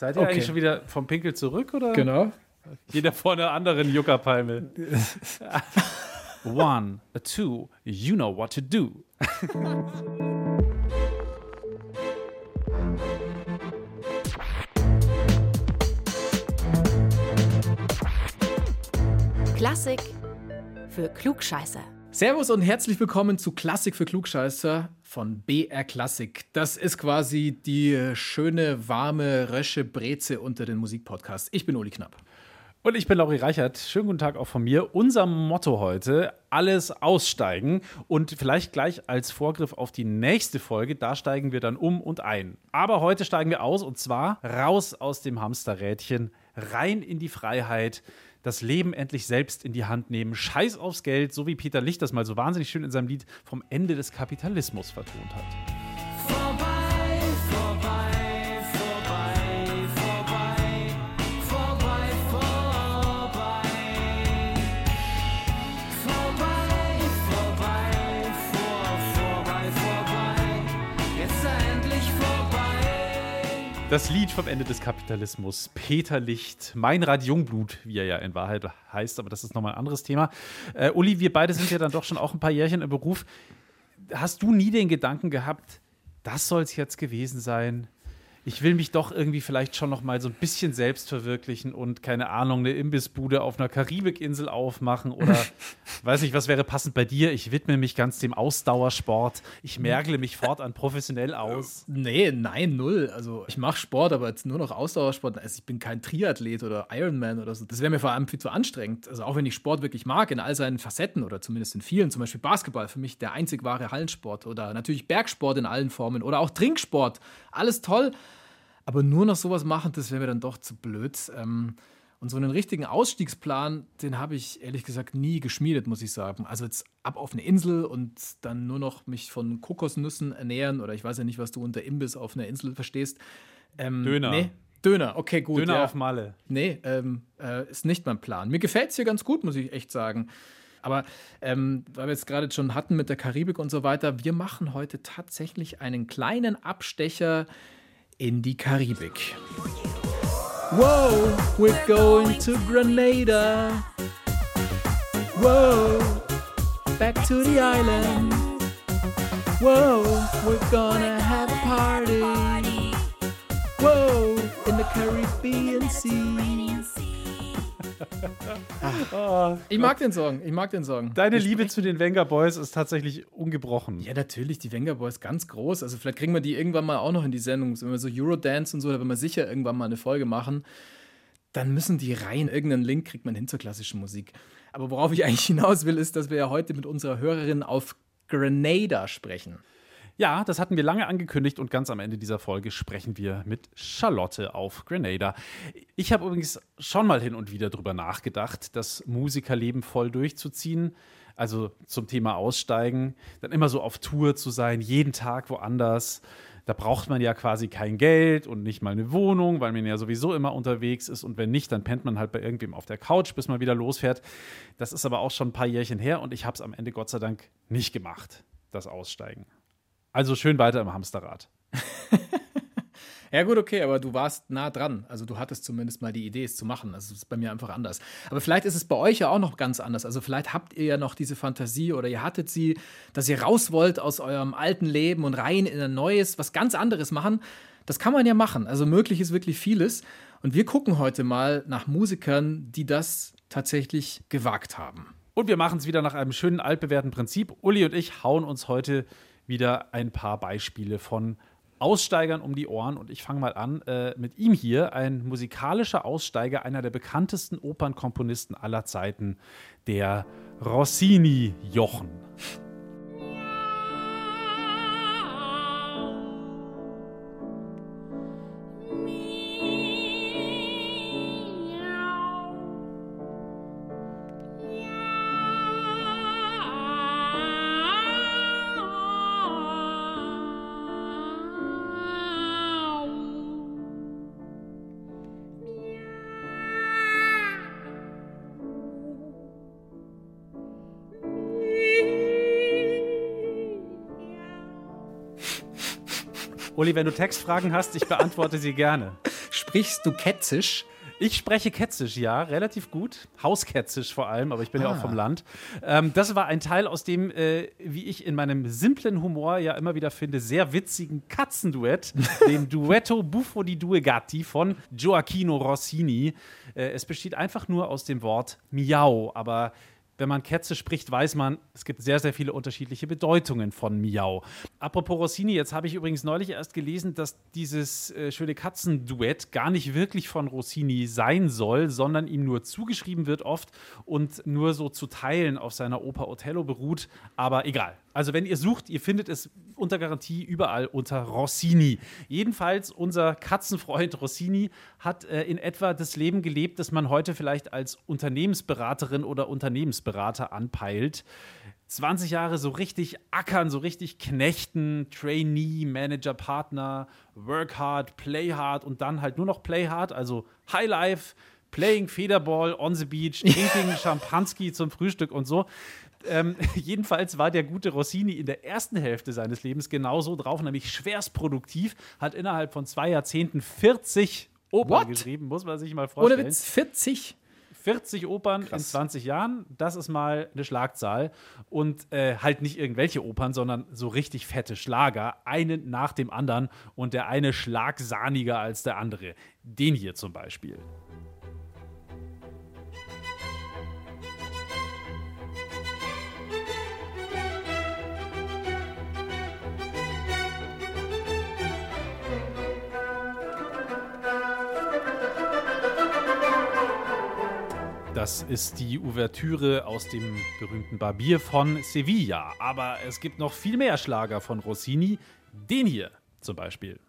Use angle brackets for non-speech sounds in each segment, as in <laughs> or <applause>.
Seid ihr okay. eigentlich schon wieder vom Pinkel zurück oder? Genau. Jeder vor einer anderen Juckerpalme. <laughs> One, a two, you know what to do. Klassik für Klugscheißer. Servus und herzlich willkommen zu Klassik für Klugscheißer von BR Klassik. Das ist quasi die schöne, warme Rösche Breze unter den Musikpodcasts. Ich bin Uli Knapp. Und ich bin Lauri Reichert. Schönen guten Tag auch von mir. Unser Motto heute: alles aussteigen. Und vielleicht gleich als Vorgriff auf die nächste Folge, da steigen wir dann um und ein. Aber heute steigen wir aus und zwar raus aus dem Hamsterrädchen, rein in die Freiheit das Leben endlich selbst in die Hand nehmen. Scheiß aufs Geld, so wie Peter Licht das mal so wahnsinnig schön in seinem Lied vom Ende des Kapitalismus vertont hat. Das Lied vom Ende des Kapitalismus, Peter Licht, mein Rad Jungblut, wie er ja in Wahrheit heißt, aber das ist nochmal ein anderes Thema. Äh, Uli, wir beide sind ja dann doch schon auch ein paar Jährchen im Beruf. Hast du nie den Gedanken gehabt, das soll es jetzt gewesen sein? Ich will mich doch irgendwie vielleicht schon noch mal so ein bisschen selbst verwirklichen und keine Ahnung, eine Imbissbude auf einer Karibikinsel aufmachen oder <laughs> weiß nicht, was wäre passend bei dir? Ich widme mich ganz dem Ausdauersport. Ich mergle mich fortan professionell aus. Nee, nein, null. Also ich mache Sport, aber jetzt nur noch Ausdauersport. Also ich bin kein Triathlet oder Ironman oder so. Das wäre mir vor allem viel zu anstrengend. Also auch wenn ich Sport wirklich mag, in all seinen Facetten oder zumindest in vielen, zum Beispiel Basketball, für mich der einzig wahre Hallensport oder natürlich Bergsport in allen Formen oder auch Trinksport. Alles toll. Aber nur noch sowas machen, das wäre mir dann doch zu blöd. Ähm, und so einen richtigen Ausstiegsplan, den habe ich ehrlich gesagt nie geschmiedet, muss ich sagen. Also jetzt ab auf eine Insel und dann nur noch mich von Kokosnüssen ernähren oder ich weiß ja nicht, was du unter Imbiss auf einer Insel verstehst. Ähm, Döner. Nee, Döner, okay, gut. Döner ja. auf Malle. Nee, ähm, äh, ist nicht mein Plan. Mir gefällt es hier ganz gut, muss ich echt sagen. Aber ähm, weil wir jetzt gerade schon hatten mit der Karibik und so weiter, wir machen heute tatsächlich einen kleinen Abstecher in die Karibik. Whoa, we're going to Grenada. Whoa, back to the island. Whoa, we're gonna have a party. Whoa, in the Caribbean Sea. Oh, ich mag den Song, ich mag den Song. Deine wir Liebe zu den Wenger Boys ist tatsächlich ungebrochen. Ja, natürlich, die Wenger Boys ganz groß. Also vielleicht kriegen wir die irgendwann mal auch noch in die Sendung, wenn wir so Eurodance und so, da werden wir sicher irgendwann mal eine Folge machen. Dann müssen die rein, irgendeinen Link kriegt man hin zur klassischen Musik. Aber worauf ich eigentlich hinaus will, ist, dass wir ja heute mit unserer Hörerin auf Grenada sprechen. Ja, das hatten wir lange angekündigt und ganz am Ende dieser Folge sprechen wir mit Charlotte auf Grenada. Ich habe übrigens schon mal hin und wieder drüber nachgedacht, das Musikerleben voll durchzuziehen. Also zum Thema Aussteigen, dann immer so auf Tour zu sein, jeden Tag woanders. Da braucht man ja quasi kein Geld und nicht mal eine Wohnung, weil man ja sowieso immer unterwegs ist. Und wenn nicht, dann pennt man halt bei irgendwem auf der Couch, bis man wieder losfährt. Das ist aber auch schon ein paar Jährchen her und ich habe es am Ende Gott sei Dank nicht gemacht, das Aussteigen. Also schön weiter im Hamsterrad. <laughs> ja, gut, okay, aber du warst nah dran. Also du hattest zumindest mal die Idee, es zu machen. Also es ist bei mir einfach anders. Aber vielleicht ist es bei euch ja auch noch ganz anders. Also vielleicht habt ihr ja noch diese Fantasie oder ihr hattet sie, dass ihr raus wollt aus eurem alten Leben und rein in ein neues, was ganz anderes machen. Das kann man ja machen. Also möglich ist wirklich vieles. Und wir gucken heute mal nach Musikern, die das tatsächlich gewagt haben. Und wir machen es wieder nach einem schönen altbewährten Prinzip. Uli und ich hauen uns heute wieder ein paar Beispiele von Aussteigern um die Ohren. Und ich fange mal an äh, mit ihm hier, ein musikalischer Aussteiger, einer der bekanntesten Opernkomponisten aller Zeiten, der Rossini-Jochen. Uli, wenn du Textfragen hast, ich beantworte sie gerne. Sprichst du Ketzisch? Ich spreche Ketzisch, ja, relativ gut. Hausketzisch vor allem, aber ich bin ah. ja auch ah. vom Land. Ähm, das war ein Teil aus dem, äh, wie ich in meinem simplen Humor ja immer wieder finde, sehr witzigen Katzenduett, <laughs> dem Duetto Buffo di Due Gatti von Gioacchino Rossini. Äh, es besteht einfach nur aus dem Wort Miau, aber wenn man Kätze spricht, weiß man, es gibt sehr, sehr viele unterschiedliche Bedeutungen von Miau. Apropos Rossini, jetzt habe ich übrigens neulich erst gelesen, dass dieses äh, schöne Katzenduett gar nicht wirklich von Rossini sein soll, sondern ihm nur zugeschrieben wird oft und nur so zu Teilen auf seiner Oper Othello beruht. Aber egal. Also wenn ihr sucht, ihr findet es unter Garantie überall unter Rossini. Jedenfalls unser Katzenfreund Rossini hat äh, in etwa das Leben gelebt, das man heute vielleicht als Unternehmensberaterin oder Unternehmensberater anpeilt. 20 Jahre so richtig ackern, so richtig knechten, Trainee, Manager, Partner, Work hard, Play hard und dann halt nur noch Play hard, also High Life, Playing Federball on the beach, <laughs> drinking Champanski zum Frühstück und so. Ähm, <laughs> jedenfalls war der gute Rossini in der ersten Hälfte seines Lebens genauso drauf, nämlich schwerst produktiv, hat innerhalb von zwei Jahrzehnten 40 Opern What? geschrieben, muss man sich mal vorstellen. Oder Witz, 40? 40 Opern Krass. in 20 Jahren, das ist mal eine Schlagzahl. Und äh, halt nicht irgendwelche Opern, sondern so richtig fette Schlager, einen nach dem anderen und der eine schlagsahniger als der andere. Den hier zum Beispiel. Das ist die Ouvertüre aus dem berühmten Barbier von Sevilla. Aber es gibt noch viel mehr Schlager von Rossini. Den hier zum Beispiel.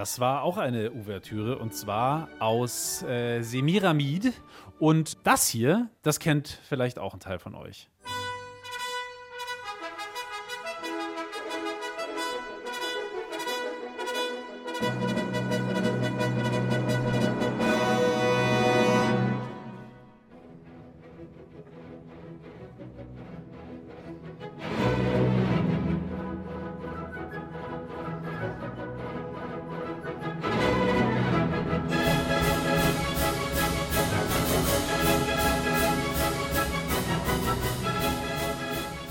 Das war auch eine Ouvertüre und zwar aus äh, Semiramid. Und das hier, das kennt vielleicht auch ein Teil von euch.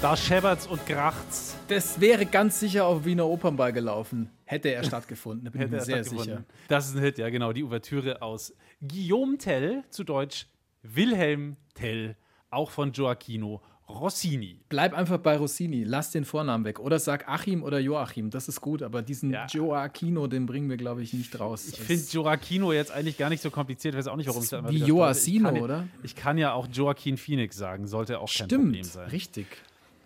Da scheppert's und kracht's. Das wäre ganz sicher auf Wiener Opernball gelaufen. Hätte er <laughs> stattgefunden. Da bin ich mir sehr sicher. Das ist ein Hit, ja, genau. Die Ouvertüre aus Guillaume Tell, zu Deutsch Wilhelm Tell, auch von Gioacchino Rossini. Bleib einfach bei Rossini, lass den Vornamen weg. Oder sag Achim oder Joachim, das ist gut, aber diesen ja. Gioacchino, den bringen wir, glaube ich, nicht raus. Ich finde Gioacchino jetzt eigentlich gar nicht so kompliziert, ich weiß auch nicht, warum es da Wie Joacino, oder? Ich kann ja auch Joaquin Phoenix sagen, sollte auch Stimmt, kein Problem sein. richtig.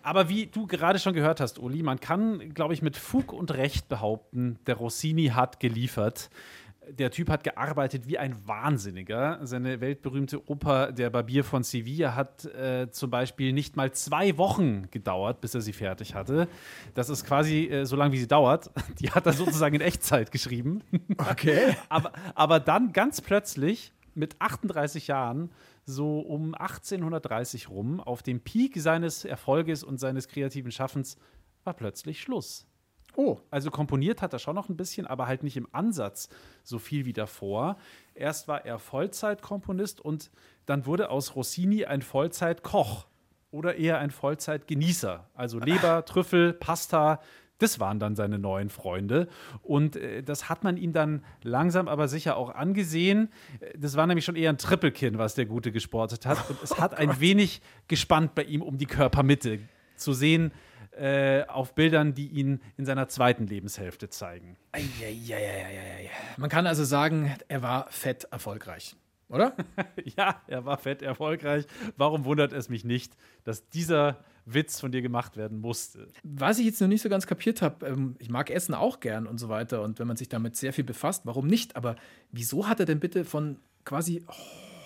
Aber wie du gerade schon gehört hast, Uli, man kann, glaube ich, mit Fug und Recht behaupten, der Rossini hat geliefert. Der Typ hat gearbeitet wie ein Wahnsinniger. Seine weltberühmte Oper Der Barbier von Sevilla hat äh, zum Beispiel nicht mal zwei Wochen gedauert, bis er sie fertig hatte. Das ist quasi äh, so lange, wie sie dauert. Die hat er sozusagen in Echtzeit geschrieben. Okay. <laughs> aber, aber dann ganz plötzlich mit 38 Jahren so um 1830 rum, auf dem Peak seines Erfolges und seines kreativen Schaffens, war plötzlich Schluss. Oh. Also komponiert hat er schon noch ein bisschen, aber halt nicht im Ansatz so viel wie davor. Erst war er Vollzeitkomponist und dann wurde aus Rossini ein Vollzeitkoch oder eher ein Vollzeitgenießer. Also Leber, Trüffel, Pasta, das waren dann seine neuen Freunde. Und äh, das hat man ihm dann langsam aber sicher auch angesehen. Das war nämlich schon eher ein Trippelkinn, was der Gute gesportet hat. Und es <laughs> oh hat ein wenig gespannt bei ihm um die Körpermitte zu sehen. Äh, auf Bildern, die ihn in seiner zweiten Lebenshälfte zeigen. Man kann also sagen, er war fett erfolgreich, oder? <laughs> ja, er war fett erfolgreich. Warum wundert es mich nicht, dass dieser Witz von dir gemacht werden musste. Was ich jetzt noch nicht so ganz kapiert habe, ähm, ich mag Essen auch gern und so weiter und wenn man sich damit sehr viel befasst, warum nicht? Aber wieso hat er denn bitte von quasi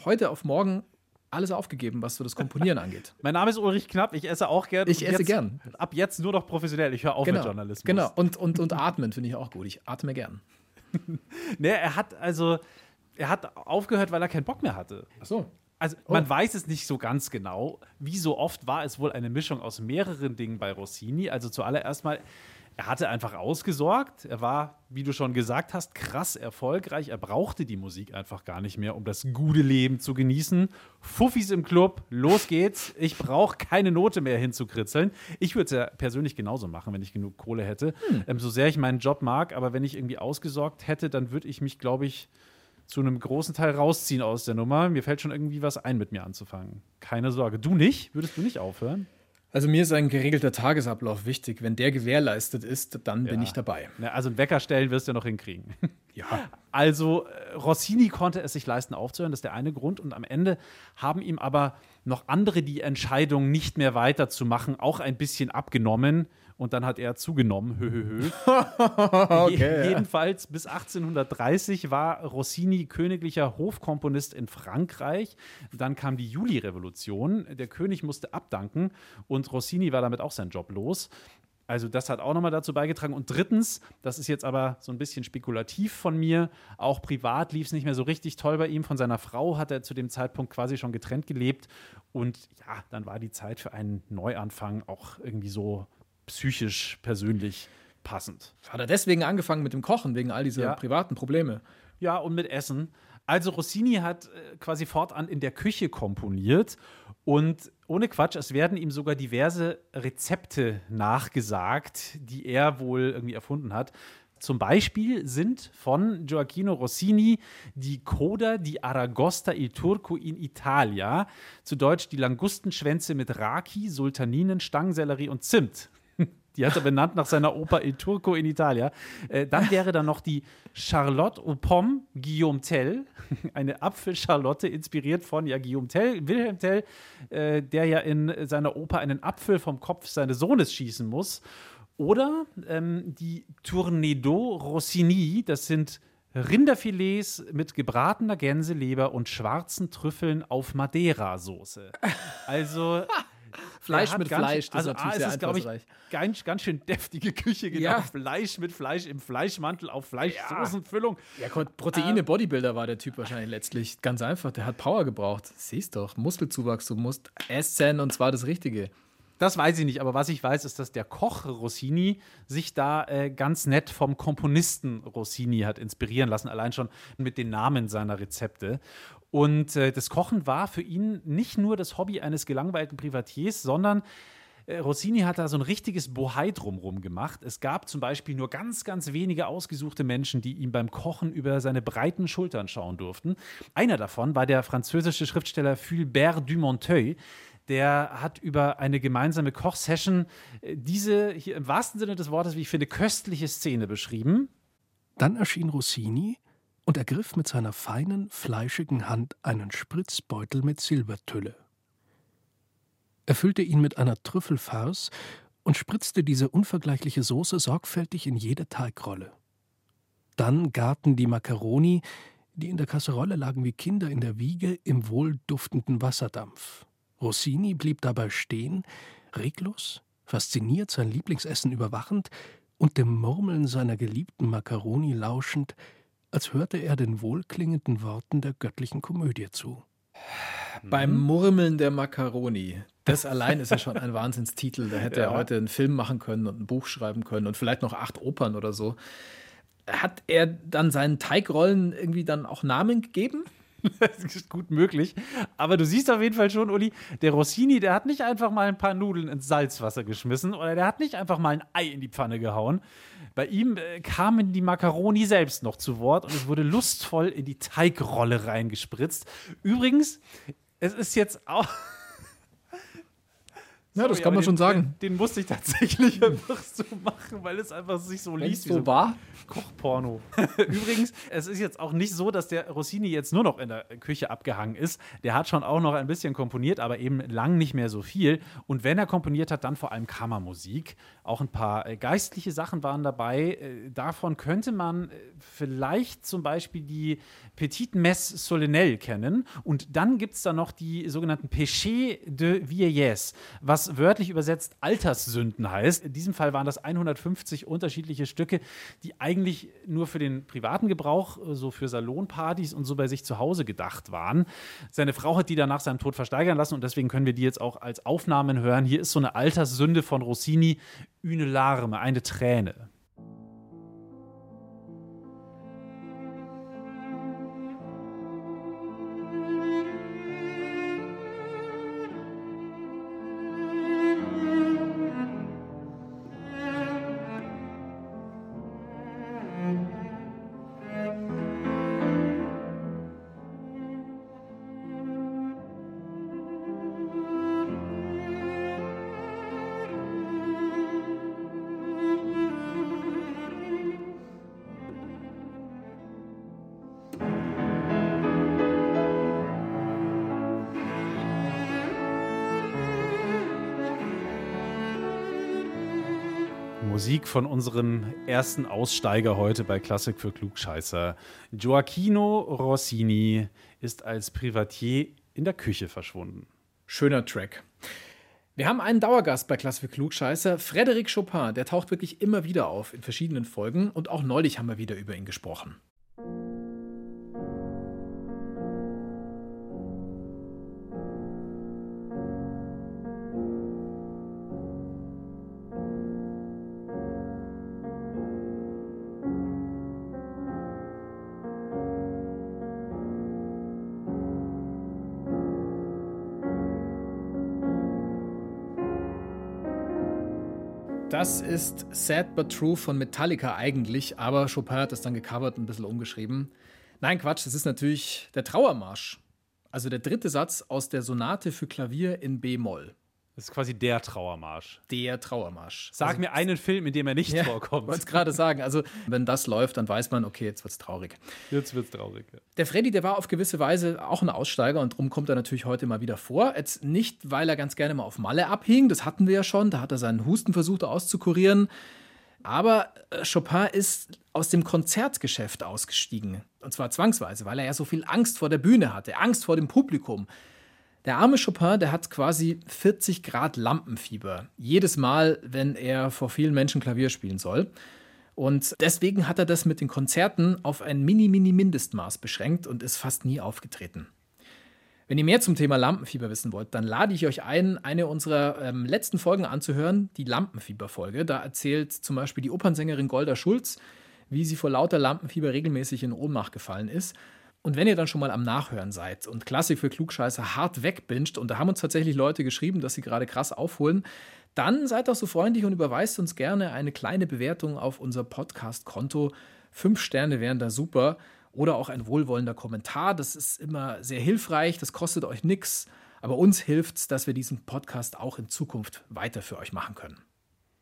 heute auf morgen alles aufgegeben, was so das Komponieren <laughs> angeht. Mein Name ist Ulrich Knapp, ich esse auch gern. Ich esse jetzt, gern. Ab jetzt nur noch professionell, ich höre auf genau, mit Journalismus. Genau, und, und, und atmen finde ich auch gut. Ich atme gern. <laughs> ne, er hat also er hat aufgehört, weil er keinen Bock mehr hatte. Ach so. Also man weiß es nicht so ganz genau. Wie so oft war es wohl eine Mischung aus mehreren Dingen bei Rossini. Also zuallererst mal, er hatte einfach ausgesorgt. Er war, wie du schon gesagt hast, krass erfolgreich. Er brauchte die Musik einfach gar nicht mehr, um das gute Leben zu genießen. Fuffis im Club, los geht's. Ich brauche keine Note mehr hinzukritzeln. Ich würde es ja persönlich genauso machen, wenn ich genug Kohle hätte. Ähm, so sehr ich meinen Job mag, aber wenn ich irgendwie ausgesorgt hätte, dann würde ich mich, glaube ich, zu einem großen Teil rausziehen aus der Nummer. Mir fällt schon irgendwie was ein, mit mir anzufangen. Keine Sorge. Du nicht? Würdest du nicht aufhören? Also mir ist ein geregelter Tagesablauf wichtig. Wenn der gewährleistet ist, dann bin Ja. ich dabei. Na, also einen Wecker stellen wirst du ja noch hinkriegen. <laughs> Ja. Also äh, Rossini konnte es sich leisten aufzuhören, das ist der eine Grund. Und am Ende haben ihm aber noch andere die Entscheidung, nicht mehr weiterzumachen, auch ein bisschen abgenommen. Und dann hat er zugenommen. Hö, hö, hö. <laughs> Je- Jedenfalls bis 1830 war Rossini königlicher Hofkomponist in Frankreich. Dann kam die Juli-Revolution. Der König musste abdanken und Rossini war damit auch sein Job los. Also das hat auch nochmal dazu beigetragen. Und drittens, das ist jetzt aber so ein bisschen spekulativ von mir, auch privat lief es nicht mehr so richtig toll bei ihm. Von seiner Frau hat er zu dem Zeitpunkt quasi schon getrennt gelebt. Und ja, dann war die Zeit für einen Neuanfang auch irgendwie so psychisch, persönlich passend. Hat er deswegen angefangen mit dem Kochen, wegen all dieser Ja. privaten Probleme? Ja, und mit Essen. Also Rossini hat äh, quasi fortan in der Küche komponiert und ohne Quatsch, es werden ihm sogar diverse Rezepte nachgesagt, die er wohl irgendwie erfunden hat. Zum Beispiel sind von Gioacchino Rossini die Coda di Aragosta il Turco in Italia, zu Deutsch die Langustenschwänze mit Raki, Sultaninen, Stangensellerie und Zimt. Die hat er benannt nach seiner Oper Il Turco in Italia. Äh, dann wäre da noch die Charlotte aux Pommes Guillaume Tell, <laughs> eine Apfelscharlotte, inspiriert von ja, Guillaume Tell, Wilhelm Tell, äh, der ja in seiner Oper einen Apfel vom Kopf seines Sohnes schießen muss. Oder ähm, die Tournedo Rossini, das sind Rinderfilets mit gebratener Gänseleber und schwarzen Trüffeln auf Madeira-Soße. Also. <laughs> <laughs> Fleisch mit ganz Fleisch, das ist also natürlich A, sehr es ist, glaube ich, ganz, ganz schön deftige Küche, genau. Ja. Fleisch mit Fleisch im Fleischmantel auf Fleischsoßenfüllung. Ja, Gott, Proteine, Bodybuilder war der Typ wahrscheinlich letztlich. Ganz einfach, der hat Power gebraucht. Siehst doch, Muskelzuwachs, du musst essen und zwar das Richtige. Das weiß ich nicht, aber was ich weiß, ist, dass der Koch Rossini sich da äh, ganz nett vom Komponisten Rossini hat inspirieren lassen, allein schon mit den Namen seiner Rezepte. Und äh, das Kochen war für ihn nicht nur das Hobby eines gelangweilten Privatiers, sondern äh, Rossini hat da so ein richtiges Bohai drumrum gemacht. Es gab zum Beispiel nur ganz, ganz wenige ausgesuchte Menschen, die ihm beim Kochen über seine breiten Schultern schauen durften. Einer davon war der französische Schriftsteller Fulbert Dumonteuil. Der hat über eine gemeinsame Kochsession äh, diese hier im wahrsten Sinne des Wortes, wie ich finde, köstliche Szene beschrieben. Dann erschien Rossini und ergriff mit seiner feinen, fleischigen Hand einen Spritzbeutel mit Silbertülle. Er füllte ihn mit einer Trüffelfarce und spritzte diese unvergleichliche Soße sorgfältig in jede Teigrolle. Dann garten die Makaroni, die in der Kasserolle lagen wie Kinder in der Wiege, im wohlduftenden Wasserdampf. Rossini blieb dabei stehen, reglos, fasziniert sein Lieblingsessen überwachend und dem Murmeln seiner geliebten Makaroni lauschend, als hörte er den wohlklingenden Worten der göttlichen Komödie zu. Beim Murmeln der Makaroni. Das allein ist ja schon ein Wahnsinnstitel. Da hätte er <laughs> Ja. heute einen Film machen können und ein Buch schreiben können und vielleicht noch acht Opern oder so. Hat er dann seinen Teigrollen irgendwie dann auch Namen gegeben? <laughs> Das ist gut möglich. Aber du siehst auf jeden Fall schon, Uli, der Rossini, der hat nicht einfach mal ein paar Nudeln ins Salzwasser geschmissen oder der hat nicht einfach mal ein Ei in die Pfanne gehauen. Bei ihm äh, kamen die Makaroni selbst noch zu Wort und es wurde lustvoll in die Teigrolle reingespritzt. Übrigens, es ist jetzt auch. Ja, das Sorry, kann man schon den, sagen. Den, den musste ich tatsächlich <laughs> einfach so machen, weil es einfach sich so liest. es wie so war. Kochporno. <laughs> Übrigens, es ist jetzt auch nicht so, dass der Rossini jetzt nur noch in der Küche abgehangen ist. Der hat schon auch noch ein bisschen komponiert, aber eben lang nicht mehr so viel. Und wenn er komponiert hat, dann vor allem Kammermusik. Auch ein paar äh, geistliche Sachen waren dabei. Äh, davon könnte man äh, vielleicht zum Beispiel die Petite Messe Solennelle kennen. Und dann gibt es da noch die sogenannten Péchés de Vieillesse, was wörtlich übersetzt Alterssünden heißt. In diesem Fall waren das 150 unterschiedliche Stücke, die eigentlich nur für den privaten Gebrauch, äh, so für Salonpartys und so bei sich zu Hause gedacht waren. Seine Frau hat die dann nach seinem Tod versteigern lassen und deswegen können wir die jetzt auch als Aufnahmen hören. Hier ist so eine Alterssünde von Rossini, Une Larme, eine Träne. Von unserem ersten Aussteiger heute bei Klassik für Klugscheißer. Gioacchino Rossini ist als Privatier in der Küche verschwunden. Schöner Track. Wir haben einen Dauergast bei Klassik für Klugscheißer, Frédéric Chopin. Der taucht wirklich immer wieder auf in verschiedenen Folgen und auch neulich haben wir wieder über ihn gesprochen. Das ist Sad But True von Metallica eigentlich, aber Chopin hat das dann gecovert und ein bisschen umgeschrieben. Nein, Quatsch, das ist natürlich der Trauermarsch. Also der dritte Satz aus der Sonate für Klavier in B-Moll. Das ist quasi der Trauermarsch. Der Trauermarsch. Sag also, mir einen Film, in dem er nicht ja, vorkommt. Ich wollte es gerade sagen. Also, wenn das läuft, dann weiß man, okay, jetzt wird es traurig. Jetzt wird es traurig. Ja. Der Freddy, der war auf gewisse Weise auch ein Aussteiger und darum kommt er natürlich heute mal wieder vor. Jetzt nicht, weil er ganz gerne mal auf Malle abhing, das hatten wir ja schon. Da hat er seinen Husten versucht auszukurieren. Aber äh, Chopin ist aus dem Konzertgeschäft ausgestiegen. Und zwar zwangsweise, weil er ja so viel Angst vor der Bühne hatte, Angst vor dem Publikum. Der arme Chopin, der hat quasi 40 Grad Lampenfieber. Jedes Mal, wenn er vor vielen Menschen Klavier spielen soll. Und deswegen hat er das mit den Konzerten auf ein Mini-Mini-Mindestmaß beschränkt und ist fast nie aufgetreten. Wenn ihr mehr zum Thema Lampenfieber wissen wollt, dann lade ich euch ein, eine unserer ähm, letzten Folgen anzuhören, die Lampenfieber-Folge. Da erzählt zum Beispiel die Opernsängerin Golda Schulz, wie sie vor lauter Lampenfieber regelmäßig in Ohnmacht gefallen ist. Und wenn ihr dann schon mal am Nachhören seid und Klassik für Klugscheiße hart wegbinscht, und da haben uns tatsächlich Leute geschrieben, dass sie gerade krass aufholen, dann seid doch so freundlich und überweist uns gerne eine kleine Bewertung auf unser Podcast-Konto. Fünf Sterne wären da super. Oder auch ein wohlwollender Kommentar. Das ist immer sehr hilfreich. Das kostet euch nichts. Aber uns hilft es, dass wir diesen Podcast auch in Zukunft weiter für euch machen können.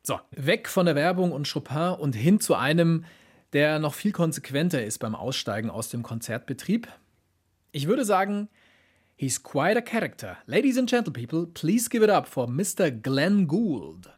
So, weg von der Werbung und Chopin und hin zu einem, der noch viel konsequenter ist beim Aussteigen aus dem Konzertbetrieb. Ich würde sagen, he's quite a character. Ladies and gentlemen, please give it up for Mr. Glenn Gould.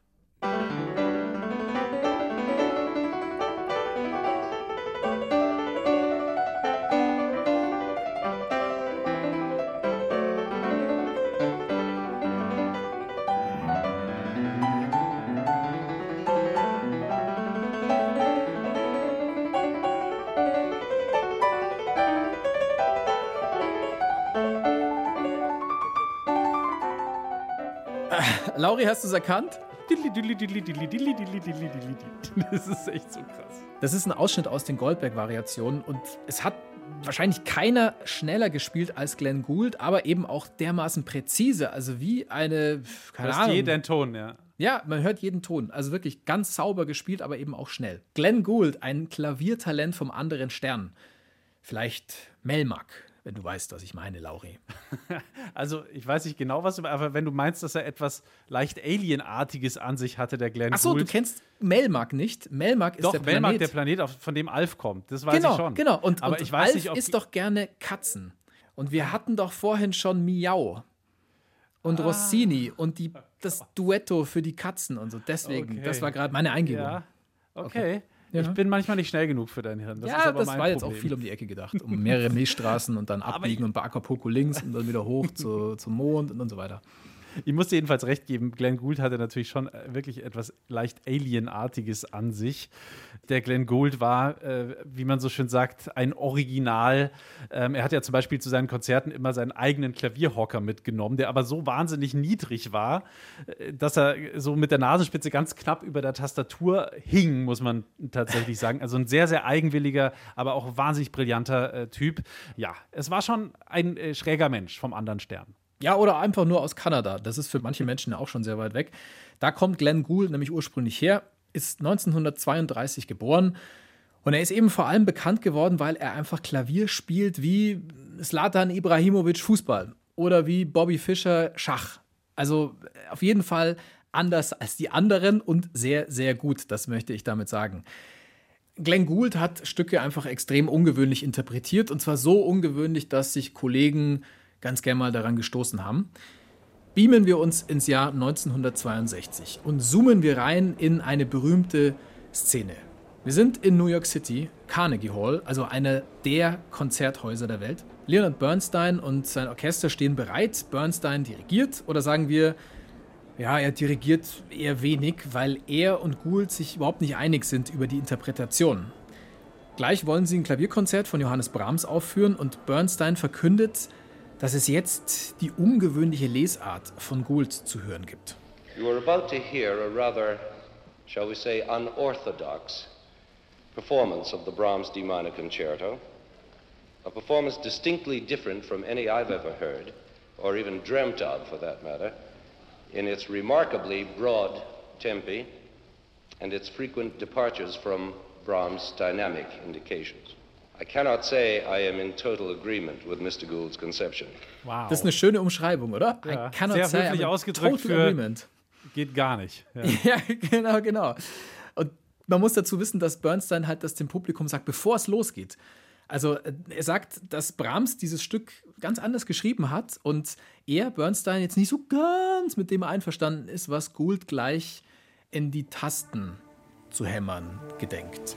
Lauri, hast du es erkannt? <laughs> Das ist echt so krass. Das ist ein Ausschnitt aus den Goldberg-Variationen und es hat wahrscheinlich keiner schneller gespielt als Glenn Gould, aber eben auch dermaßen präzise, also wie eine, keine Ahnung. jeden Ton, ja. Ja, man hört jeden Ton. Also wirklich ganz sauber gespielt, aber eben auch schnell. Glenn Gould, ein Klaviertalent vom anderen Stern. Vielleicht Melmac du weißt, was ich meine, Lauri. <laughs> Also, ich weiß nicht genau, was du, aber wenn du meinst, dass er etwas leicht Alienartiges an sich hatte, der Glenn Achso, du kennst Melmark nicht. Melmark ist doch, der Planet. Melmark, der Planet, von dem Alf kommt. Das weiß genau, ich schon. Genau, und, aber und ich weiß Alf nicht, ob isst doch gerne Katzen. Und wir hatten doch vorhin schon Miau und ah. Rossini und die, <laughs> das Duetto für die Katzen und so. Deswegen, okay. das war gerade meine Eingebung. Ja. okay. okay. Ja. Ich bin manchmal nicht schnell genug für dein Hirn. Das ja, das war Problem. jetzt auch viel um die Ecke gedacht. Um mehrere Milchstraßen und dann <laughs> abbiegen und bei Acapulco links und dann wieder hoch zu, zum Mond und, und so weiter. Ich musste jedenfalls recht geben, Glenn Gould hatte natürlich schon äh, wirklich etwas leicht Alienartiges an sich. Der Glenn Gould war, äh, wie man so schön sagt, ein Original. Ähm, er hat ja zum Beispiel zu seinen Konzerten immer seinen eigenen Klavierhocker mitgenommen, der aber so wahnsinnig niedrig war, äh, dass er so mit der Nasenspitze ganz knapp über der Tastatur hing, muss man tatsächlich sagen. Also ein sehr, sehr eigenwilliger, aber auch wahnsinnig brillanter äh, Typ. Ja, es war schon ein äh, schräger Mensch vom anderen Stern. Ja, oder einfach nur aus Kanada. Das ist für manche Menschen auch schon sehr weit weg. Da kommt Glenn Gould nämlich ursprünglich her, ist 1932 geboren. Und er ist eben vor allem bekannt geworden, weil er einfach Klavier spielt wie Slatan Ibrahimovic Fußball oder wie Bobby Fischer Schach. Also auf jeden Fall anders als die anderen und sehr, sehr gut, das möchte ich damit sagen. Glenn Gould hat Stücke einfach extrem ungewöhnlich interpretiert und zwar so ungewöhnlich, dass sich Kollegen ganz gern mal daran gestoßen haben. Beamen wir uns ins Jahr 1962 und zoomen wir rein in eine berühmte Szene. Wir sind in New York City, Carnegie Hall, also einer der Konzerthäuser der Welt. Leonard Bernstein und sein Orchester stehen bereit. Bernstein dirigiert oder sagen wir, ja, er dirigiert eher wenig, weil er und Gould sich überhaupt nicht einig sind über die Interpretation. Gleich wollen sie ein Klavierkonzert von Johannes Brahms aufführen und Bernstein verkündet, dass es jetzt die ungewöhnliche Lesart von Gould zu hören gibt. You are about to hear a rather, shall we say, unorthodox performance of the Brahms D minor concerto, a performance distinctly different from any I've ever heard, or even dreamt of for that matter, in its remarkably broad tempi and its frequent departures from Brahms' dynamic indications. I cannot say I am in total agreement with Mr. Gould's conception. Wow. Das ist eine schöne Umschreibung, oder? Ja, I cannot sehr say höflich ausgedrückt für agreement. geht gar nicht. Ja. <laughs> ja, genau, genau. Und man muss dazu wissen, dass Bernstein halt das dem Publikum sagt, bevor es losgeht. Also äh, er sagt, dass Brahms dieses Stück ganz anders geschrieben hat und er, Bernstein, jetzt nicht so ganz mit dem einverstanden ist, was Gould gleich in die Tasten zu hämmern gedenkt.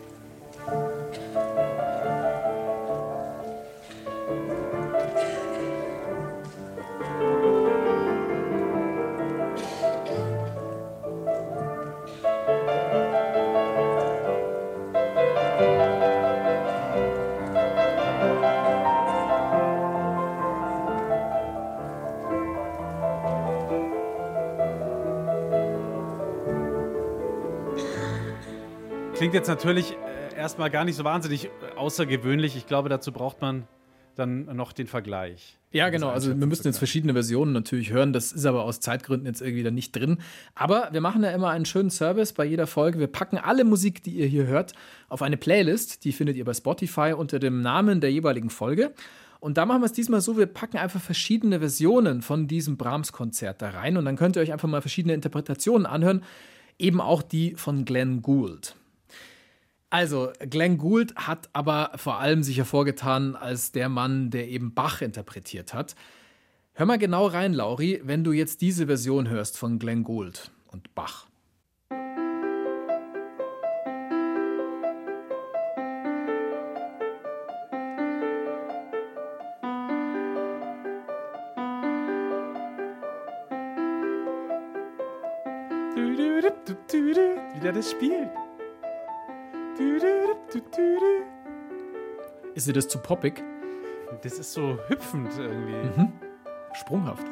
Klingt jetzt natürlich äh, erstmal gar nicht so wahnsinnig äh, außergewöhnlich. Ich glaube, dazu braucht man dann noch den Vergleich. Ja, genau. Also wir müssen jetzt verschiedene Versionen natürlich hören. Das ist aber aus Zeitgründen jetzt irgendwie da nicht drin. Aber wir machen ja immer einen schönen Service bei jeder Folge. Wir packen alle Musik, die ihr hier hört, auf eine Playlist. Die findet ihr bei Spotify unter dem Namen der jeweiligen Folge. Und da machen wir es diesmal so, wir packen einfach verschiedene Versionen von diesem Brahms-Konzert da rein und dann könnt ihr euch einfach mal verschiedene Interpretationen anhören, eben auch die von Glenn Gould. Also, Glenn Gould hat aber vor allem sich hervorgetan als der Mann, der eben Bach interpretiert hat. Hör mal genau rein, Lauri, wenn du jetzt diese Version hörst von Glenn Gould und Bach. Wieder das Spiel. Ist dir das zu poppig? Das ist so hüpfend irgendwie. Mhm. Sprunghaft.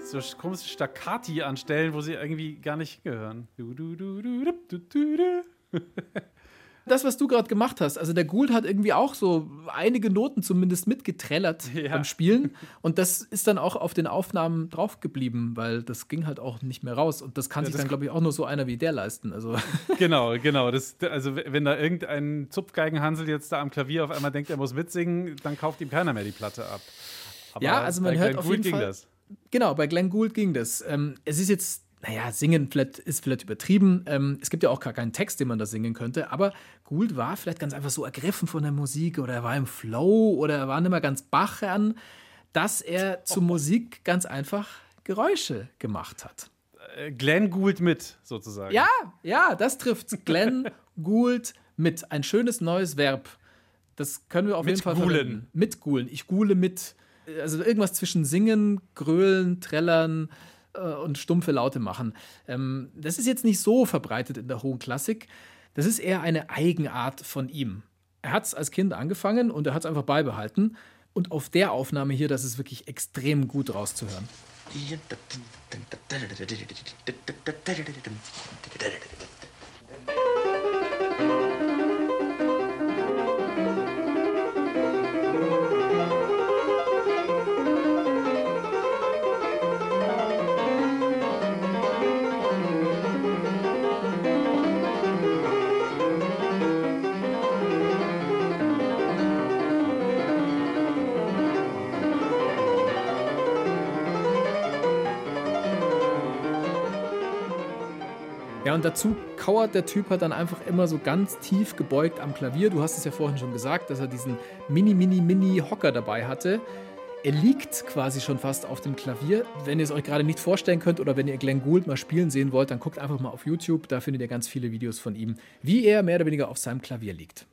So komische Staccati anstellen, wo sie irgendwie gar nicht gehören. Das, was du gerade gemacht hast, also der Gould hat irgendwie auch so einige Noten zumindest mitgetrellert <laughs> ja. beim Spielen. Und das ist dann auch auf den Aufnahmen draufgeblieben, weil das ging halt auch nicht mehr raus. Und das kann ja, sich das dann, glaube ich, auch nur so einer wie der leisten. Also. <laughs> Genau, genau. Das, also, wenn da irgendein Zupfgeigenhansel jetzt da am Klavier auf einmal denkt, er muss mitsingen, dann kauft ihm keiner mehr die Platte ab. Aber ja, also man hört Glenn auf jeden Fall. Das. Genau, bei Glenn Gould ging das. Ähm, es ist jetzt naja, singen vielleicht, ist vielleicht übertrieben. Ähm, es gibt ja auch gar keinen Text, den man da singen könnte. Aber Gould war vielleicht ganz einfach so ergriffen von der Musik oder er war im Flow oder er war nicht mehr ganz bachern, dass er zur oh. Musik ganz einfach Geräusche gemacht hat. Äh, Glenn Gould mit, sozusagen. Ja, ja, das trifft Glenn <laughs> Gould mit. Ein schönes neues Verb. Das können wir auf mit jeden Fall gulen. verwenden. Mit gulen. Ich gule mit. also irgendwas zwischen Singen, Grölen, Trällern äh, und stumpfe Laute machen. Ähm, das ist jetzt nicht so verbreitet in der hohen Klassik. Das ist eher eine Eigenart von ihm. Er hat es als Kind angefangen und er hat es einfach beibehalten. Und auf der Aufnahme hier, das ist wirklich extrem gut rauszuhören. Und dazu kauert der Typ halt dann einfach immer so ganz tief gebeugt am Klavier. Du hast es ja vorhin schon gesagt, dass er diesen mini, mini, mini Hocker dabei hatte. Er liegt quasi schon fast auf dem Klavier. Wenn ihr es euch gerade nicht vorstellen könnt oder wenn ihr Glenn Gould mal spielen sehen wollt, dann guckt einfach mal auf YouTube. Da findet ihr ganz viele Videos von ihm, wie er mehr oder weniger auf seinem Klavier liegt.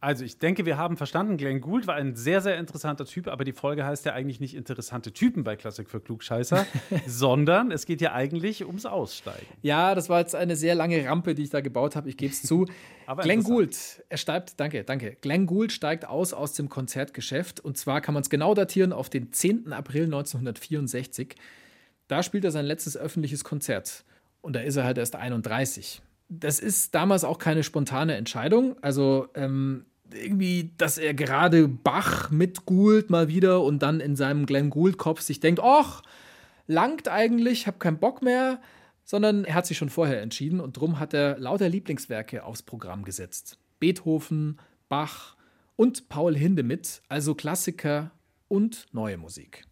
Also ich denke, wir haben verstanden, Glenn Gould war ein sehr, sehr interessanter Typ, aber die Folge heißt ja eigentlich nicht interessante Typen bei Klassik für Klugscheißer, <laughs> sondern es geht ja eigentlich ums Aussteigen. Ja, das war jetzt eine sehr lange Rampe, die ich da gebaut habe, ich gebe es zu. <laughs> Aber Glenn. Gould, er steigt, danke, danke. Glenn Gould steigt aus aus dem Konzertgeschäft und zwar kann man es genau datieren auf den 10. April 1964. Da spielt er sein letztes öffentliches Konzert und da ist er halt erst 31 das ist damals auch keine spontane Entscheidung. Also ähm, irgendwie, dass er gerade Bach mit Gould mal wieder und dann in seinem Glenn Gould-Kopf sich denkt, ach, langt eigentlich, hab keinen Bock mehr, sondern er hat sich schon vorher entschieden und drum hat er lauter Lieblingswerke aufs Programm gesetzt. Beethoven, Bach und Paul Hindemith, also Klassiker und neue Musik.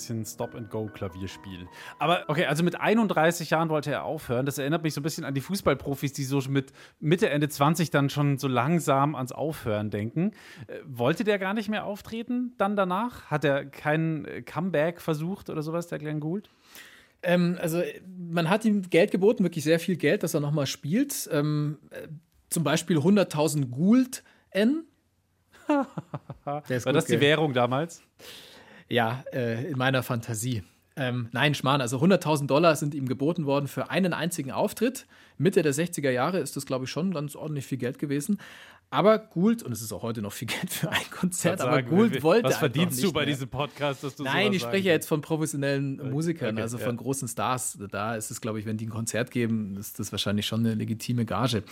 Bisschen Stop-and-Go-Klavierspiel. Aber okay, also mit 31 Jahren wollte er aufhören. Das erinnert mich so ein bisschen an die Fußballprofis, die so mit Mitte, Ende 20 dann schon so langsam ans Aufhören denken. Äh, wollte der gar nicht mehr auftreten dann danach? Hat er kein äh, Comeback versucht oder sowas, der Glenn Gould? Ähm, also man hat ihm Geld geboten, wirklich sehr viel Geld, dass er nochmal spielt. Ähm, äh, zum Beispiel 100.000 Gould N. <laughs> War das die? Währung damals? Ja, äh, in meiner Fantasie. Ähm, nein, Schmarrn, also 100.000 Dollar sind ihm geboten worden für einen einzigen Auftritt. Mitte der 60er Jahre ist das, glaube ich, schon ganz ordentlich viel Geld gewesen. Aber Gould, und es ist auch heute noch viel Geld für ein Konzert, aber Sagen, Gould wollte Was verdienst du bei mehr. diesem Podcast, dass du Nein, ich spreche ja jetzt von professionellen Musikern, okay, also ja. von großen Stars. Da ist es, glaube ich, wenn die ein Konzert geben, ist das wahrscheinlich schon eine legitime Gage.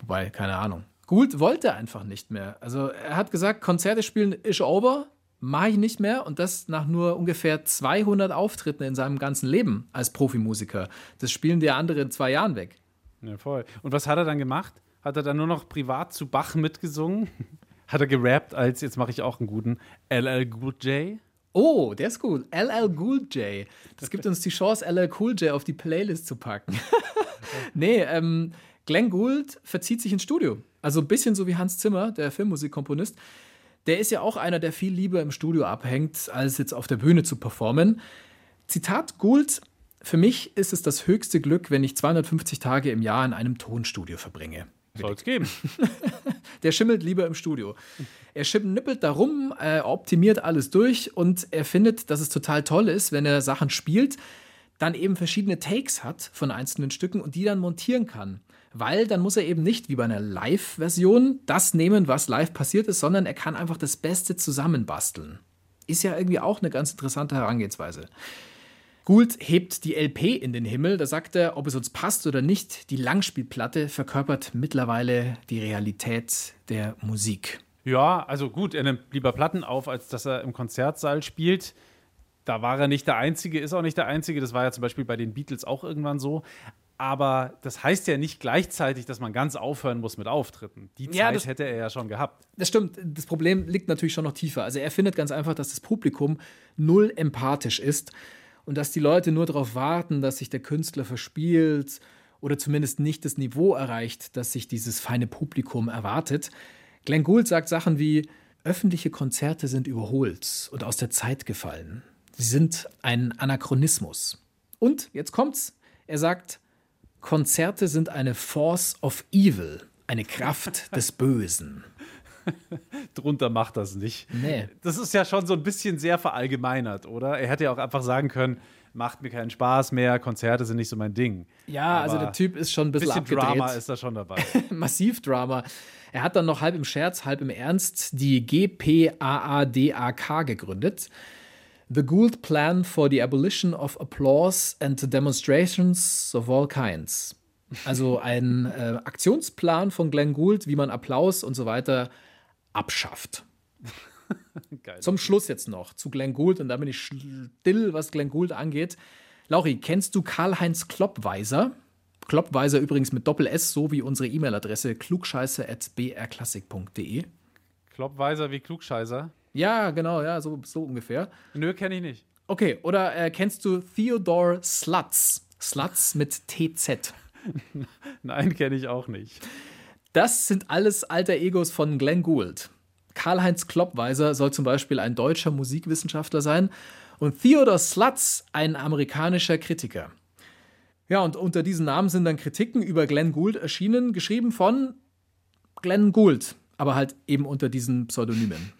Wobei, keine Ahnung. Gould wollte einfach nicht mehr. Also er hat gesagt, Konzerte spielen ist over, mache ich nicht mehr. Und das nach nur ungefähr 200 Auftritten in seinem ganzen Leben als Profimusiker. Das spielen die andere in zwei Jahren weg. Ja, voll. Und was hat er dann gemacht? Hat er dann nur noch privat zu Bach mitgesungen? <laughs> Hat er gerappt als, jetzt mache ich auch einen guten, LL Good J? Oh, der ist gut. LL Cool J. Das gibt uns die Chance, LL Cool J auf die Playlist zu packen. <laughs> nee, ähm, Glenn Gould verzieht sich ins Studio. Also ein bisschen so wie Hans Zimmer, der Filmmusikkomponist. Der ist ja auch einer, der viel lieber im Studio abhängt, als jetzt auf der Bühne zu performen. Zitat Gould: Für mich ist es das höchste Glück, wenn ich 250 Tage im Jahr in einem Tonstudio verbringe. Soll es geben. <laughs> Der schimmelt lieber im Studio. Er schnippelt da rum, äh, optimiert alles durch und er findet, dass es total toll ist, wenn er Sachen spielt, dann eben verschiedene Takes hat von einzelnen Stücken und die dann montieren kann. Weil dann muss er eben nicht wie bei einer Live-Version das nehmen, was live passiert ist, sondern er kann einfach das Beste zusammenbasteln. Ist ja irgendwie auch eine ganz interessante Herangehensweise. Gould hebt die LP in den Himmel. Da sagt er, ob es uns passt oder nicht, die Langspielplatte verkörpert mittlerweile die Realität der Musik. Ja, also gut, er nimmt lieber Platten auf, als dass er im Konzertsaal spielt. Da war er nicht der Einzige, ist auch nicht der Einzige. Das war ja zum Beispiel bei den Beatles auch irgendwann so. Aber das heißt ja nicht gleichzeitig, dass man ganz aufhören muss mit Auftritten. Die Zeit Ja, das- hätte er ja schon gehabt. Das stimmt. Das Problem liegt natürlich schon noch tiefer. Also er findet ganz einfach, dass das Publikum null empathisch ist und dass die Leute nur darauf warten, dass sich der Künstler verspielt oder zumindest nicht das Niveau erreicht, das sich dieses feine Publikum erwartet. Glenn Gould sagt Sachen wie, öffentliche Konzerte sind überholt und aus der Zeit gefallen. Sie sind ein Anachronismus. Und, jetzt kommt's, er sagt, Konzerte sind eine Force of Evil, eine Kraft <laughs> des Bösen. Drunter macht das nicht. Nee. Das ist ja schon so ein bisschen sehr verallgemeinert, oder? Er hätte ja auch einfach sagen können, macht mir keinen Spaß mehr, Konzerte sind nicht so mein Ding. Ja, also Aber der Typ ist schon ein Ein bisschen, bisschen abgedreht. Drama ist da schon dabei. <laughs> Massiv Drama. Er hat dann noch halb im Scherz, halb im Ernst die GPAADAK gegründet. The Gould Plan for the Abolition of Applause and Demonstrations of All Kinds. Also ein äh, Aktionsplan von Glenn Gould, wie man Applaus und so weiter abschafft. <laughs> Geil. Zum Schluss jetzt noch zu Glenn Gould und da bin ich still, was Glenn Gould angeht. Lauri, kennst du Karl-Heinz Kloppweiser? Kloppweiser übrigens mit Doppel-S, so wie unsere E-Mail-Adresse klugscheiße.brklassik.de. Kloppweiser wie Klugscheißer? Ja, genau, ja, so, so ungefähr. Nö, kenne ich nicht. Okay, oder äh, kennst du Theodore Slutz? Slutz mit TZ. <laughs> Nein, kenne ich auch nicht. Das sind alles alter Egos von Glenn Gould. Karl-Heinz Kloppweiser soll zum Beispiel ein deutscher Musikwissenschaftler sein und Theodore Slutz ein amerikanischer Kritiker. Ja, und unter diesen Namen sind dann Kritiken über Glenn Gould erschienen, geschrieben von Glenn Gould, aber halt eben unter diesen Pseudonymen.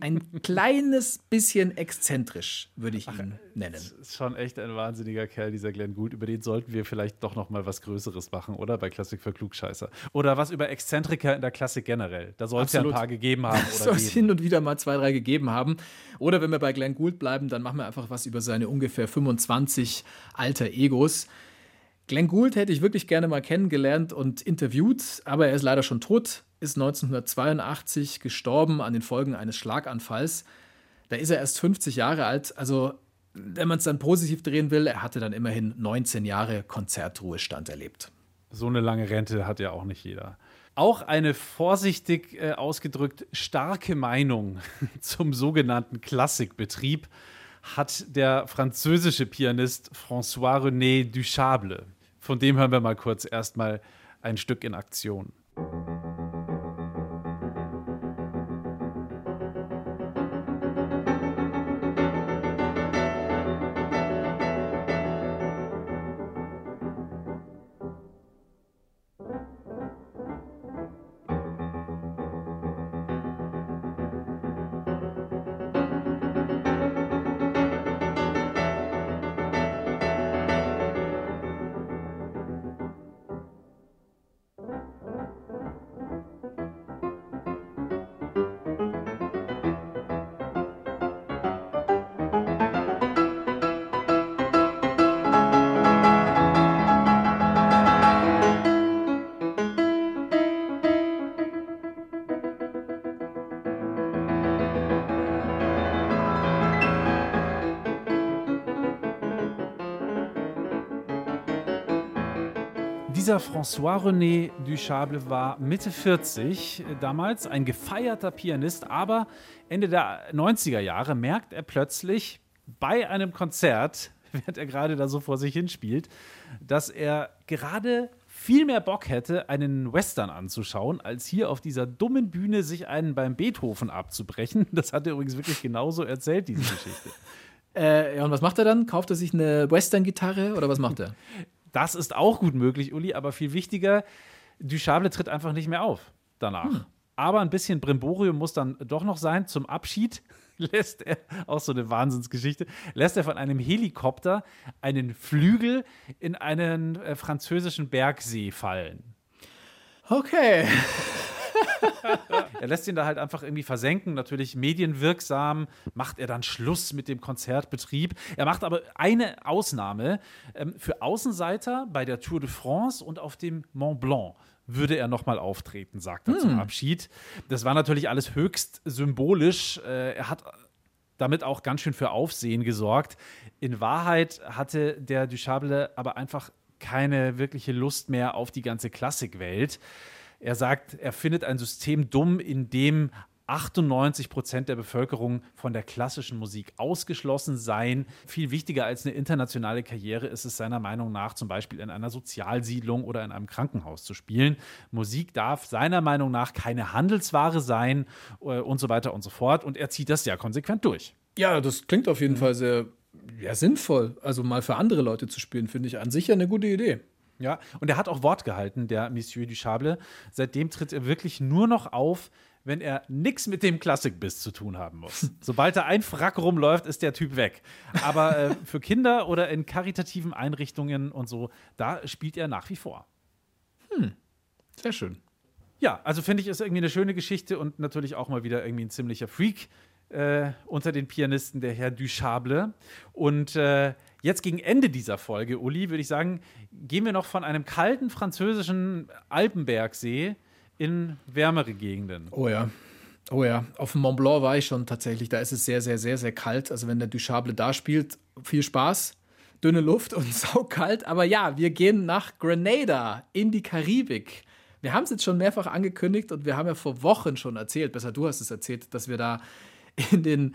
Ein kleines bisschen exzentrisch, würde ich ihn nennen. Ist schon echt ein wahnsinniger Kerl, dieser Glenn Gould. Über den sollten wir vielleicht doch noch mal was Größeres machen, oder? Bei Klassik für Klugscheißer. Oder was über Exzentriker in der Klassik generell. Da soll es ja ein paar gegeben haben. soll <laughs> Oder es hin und wieder mal zwei, drei gegeben haben. Oder wenn wir bei Glenn Gould bleiben, dann machen wir einfach was über seine ungefähr 25 alter Egos. Glenn Gould hätte ich wirklich gerne mal kennengelernt und interviewt, aber er ist leider schon tot, ist 1982 gestorben an den Folgen eines Schlaganfalls. Da ist er erst 50 Jahre alt. Also, wenn man es dann positiv drehen will, er hatte dann immerhin 19 Jahre Konzertruhestand erlebt. So eine lange Rente hat ja auch nicht jeder. Auch eine vorsichtig äh, ausgedrückt starke Meinung <laughs> zum sogenannten Klassikbetrieb hat der französische Pianist François René Duchable. Von dem hören wir mal kurz erstmal ein Stück in Aktion. François-René Duchable war Mitte 40 äh, damals, ein gefeierter Pianist, aber Ende der 90er Jahre merkt er plötzlich bei einem Konzert, <laughs> während er gerade da so vor sich hinspielt, dass er gerade viel mehr Bock hätte, einen Western anzuschauen, als hier auf dieser dummen Bühne sich einen beim Beethoven abzubrechen. <laughs> Das hat er übrigens wirklich genauso erzählt, diese Geschichte. Äh, ja, und was macht er dann? Kauft er sich eine Western-Gitarre oder was macht er? <laughs> Das ist auch gut möglich, Uli, aber viel wichtiger, Duchable tritt einfach nicht mehr auf danach. Aber ein bisschen Brimborium muss dann doch noch sein. Zum Abschied <laughs> lässt er, auch so eine Wahnsinnsgeschichte, lässt er von einem Helikopter einen Flügel in einen äh, französischen Bergsee fallen. Okay. <laughs> Er lässt ihn da halt einfach irgendwie versenken. Natürlich medienwirksam macht er dann Schluss mit dem Konzertbetrieb. Er macht aber eine Ausnahme. Ähm, für Außenseiter bei der Tour de France und auf dem Mont Blanc würde er nochmal auftreten, sagt er zum Abschied. Das war natürlich alles höchst symbolisch. Äh, er hat damit auch ganz schön für Aufsehen gesorgt. In Wahrheit hatte der Duchable aber einfach keine wirkliche Lust mehr auf die ganze Klassikwelt. Er sagt, er findet ein System dumm, in dem 98 Prozent der Bevölkerung von der klassischen Musik ausgeschlossen seien. Viel wichtiger als eine internationale Karriere ist es seiner Meinung nach zum Beispiel in einer Sozialsiedlung oder in einem Krankenhaus zu spielen. Musik darf seiner Meinung nach keine Handelsware sein äh, und so weiter und so fort. Und er zieht das ja konsequent durch. Ja, das klingt auf jeden Fall sehr ja, sinnvoll. Also mal für andere Leute zu spielen, finde ich an sich ja eine gute Idee. Ja, und er hat auch Wort gehalten, der Monsieur Duchable. Seitdem tritt er wirklich nur noch auf, wenn er nichts mit dem Klassikbiss zu tun haben muss. <laughs> Sobald er ein Frack rumläuft, ist der Typ weg. Aber äh, für Kinder oder in karitativen Einrichtungen und so, da spielt er nach wie vor. Hm, sehr schön. Ja, also finde ich, ist irgendwie eine schöne Geschichte und natürlich auch mal wieder irgendwie ein ziemlicher Freak äh, unter den Pianisten, der Herr Duchable. Und äh, jetzt gegen Ende dieser Folge, Uli, würde ich sagen, gehen wir noch von einem kalten französischen Alpenbergsee in wärmere Gegenden. Oh ja. Oh ja, auf dem Mont Blanc war ich schon tatsächlich. Da ist es sehr, sehr, sehr, sehr kalt. Also wenn der Duchable da spielt, viel Spaß. Dünne Luft und <laughs> saukalt. Aber ja, wir gehen nach Grenada in die Karibik. Wir haben es jetzt schon mehrfach angekündigt und wir haben ja vor Wochen schon erzählt, besser du hast es erzählt, dass wir da in den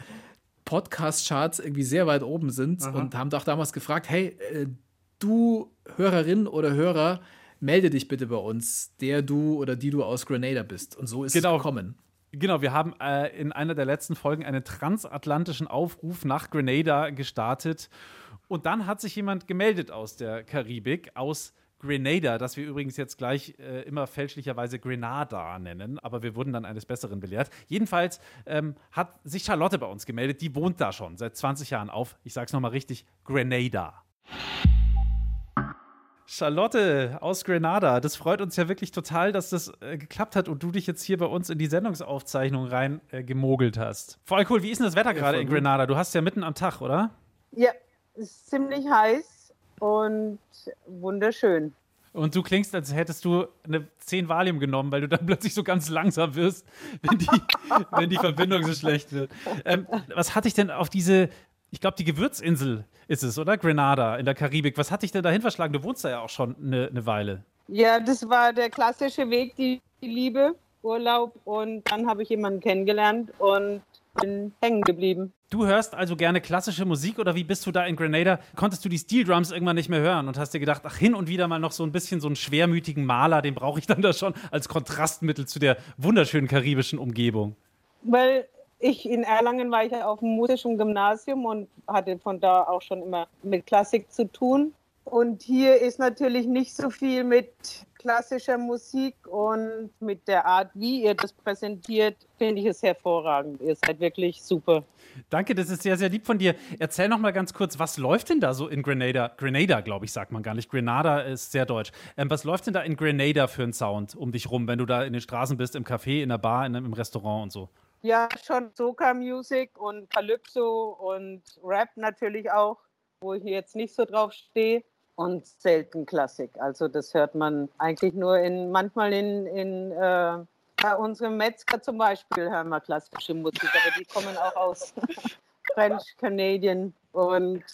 Podcast-Charts irgendwie sehr weit oben sind Aha. und haben doch damals gefragt, hey, äh, du Hörerin oder Hörer, melde dich bitte bei uns, der du oder die du aus Grenada bist. Und so ist genau. es gekommen. Genau, wir haben äh, in einer der letzten Folgen einen transatlantischen Aufruf nach Grenada gestartet. Und dann hat sich jemand gemeldet aus der Karibik, aus Grenada, das wir übrigens jetzt gleich äh, immer fälschlicherweise Grenada nennen, aber wir wurden dann eines Besseren belehrt. Jedenfalls ähm, hat sich Charlotte bei uns gemeldet, die wohnt da schon seit 20 Jahren auf, ich sag's nochmal richtig, Grenada. Charlotte aus Grenada, das freut uns ja wirklich total, dass das äh, geklappt hat und du dich jetzt hier bei uns in die Sendungsaufzeichnung rein äh, gemogelt hast. Voll cool, wie ist denn das Wetter gerade in Grenada? Du hast ja mitten am Tag, oder? Ja, es ist ziemlich heiß und wunderschön. Und du klingst, als hättest du eine 10 Valium genommen, weil du dann <laughs> plötzlich so ganz langsam wirst, wenn die, <laughs> wenn die Verbindung so schlecht wird. Ähm, was hatte ich denn auf diese, ich glaube, die Gewürzinsel ist es, oder? Grenada in der Karibik. Was hat dich denn dahin verschlagen? Du wohnst da ja auch schon eine, eine Weile. Ja, das war der klassische Weg, die, die Liebe, Urlaub. Und dann habe ich jemanden kennengelernt und bin hängen geblieben. Du hörst also gerne klassische Musik oder wie bist du da in Grenada? Konntest du die Steel Drums irgendwann nicht mehr hören und hast dir gedacht, ach, hin und wieder mal noch so ein bisschen so einen schwermütigen Maler, den brauche ich dann da schon als Kontrastmittel zu der wunderschönen karibischen Umgebung? Weil ich in Erlangen war ich ja auf dem musischen Gymnasium und hatte von da auch schon immer mit Klassik zu tun. Und hier ist natürlich nicht so viel mit klassischer Musik und mit der Art, wie ihr das präsentiert, finde ich es hervorragend. Ihr seid wirklich super. Danke, das ist sehr, sehr lieb von dir. Erzähl noch mal ganz kurz, was läuft denn da so in Grenada? Grenada, glaube ich, sagt man gar nicht. Grenada ist sehr deutsch. Ähm, was läuft denn da in Grenada für ein Sound um dich rum, wenn du da in den Straßen bist, im Café, in der Bar, in, im Restaurant und so? Ja, schon Soca-Music und Calypso und Rap natürlich auch, wo ich jetzt nicht so drauf stehe und selten Klassik. Also das hört man eigentlich nur in manchmal in, in äh, bei unserem Metzger zum Beispiel hören wir klassische Musik, aber die kommen auch aus <laughs> French Canadian und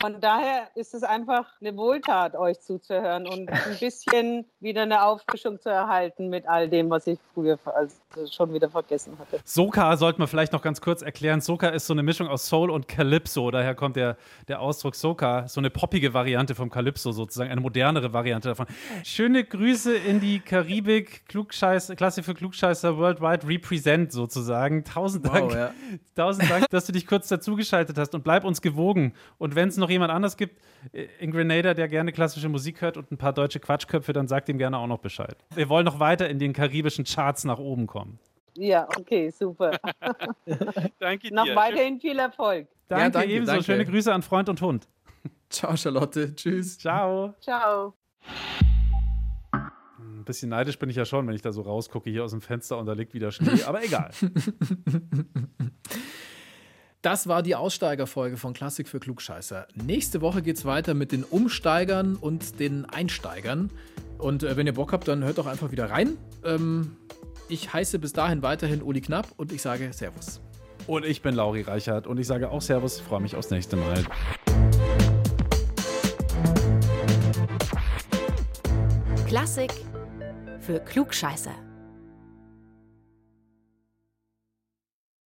von daher ist es einfach eine Wohltat, euch zuzuhören und ein bisschen wieder eine Auffrischung zu erhalten mit all dem, was ich früher also schon wieder vergessen hatte. Soka sollte man vielleicht noch ganz kurz erklären. Soka ist so eine Mischung aus Soul und Calypso. Daher kommt der, der Ausdruck Soka, so eine poppige Variante vom Calypso sozusagen, eine modernere Variante davon. Schöne Grüße in die Karibik, Klugscheiß, Klasse für Klugscheißer Worldwide Represent sozusagen. Tausend Dank, wow, ja. tausend Dank, dass du dich kurz dazugeschaltet hast und bleib uns gewogen. Und wenn es noch jemand anders gibt äh, in Grenada, der gerne klassische Musik hört und ein paar deutsche Quatschköpfe, dann sagt ihm gerne auch noch Bescheid. Wir wollen noch weiter in den karibischen Charts nach oben kommen. Ja, okay, super. <laughs> danke dir. Noch weiterhin viel Erfolg. Danke, ja, danke ebenso. Danke. Schöne Grüße an Freund und Hund. Ciao, Charlotte. Tschüss. Ciao. Ciao. Ein bisschen neidisch bin ich ja schon, wenn ich da so rausgucke hier aus dem Fenster und da liegt wieder Schnee, aber egal. <laughs> Das war die Aussteigerfolge von Klassik für Klugscheißer. Nächste Woche geht es weiter mit den Umsteigern und den Einsteigern. Und äh, wenn ihr Bock habt, dann hört doch einfach wieder rein. Ähm, ich heiße bis dahin weiterhin Uli Knapp und ich sage Servus. Und ich bin Lauri Reichert und ich sage auch Servus, freue mich aufs nächste Mal. Klassik für Klugscheißer.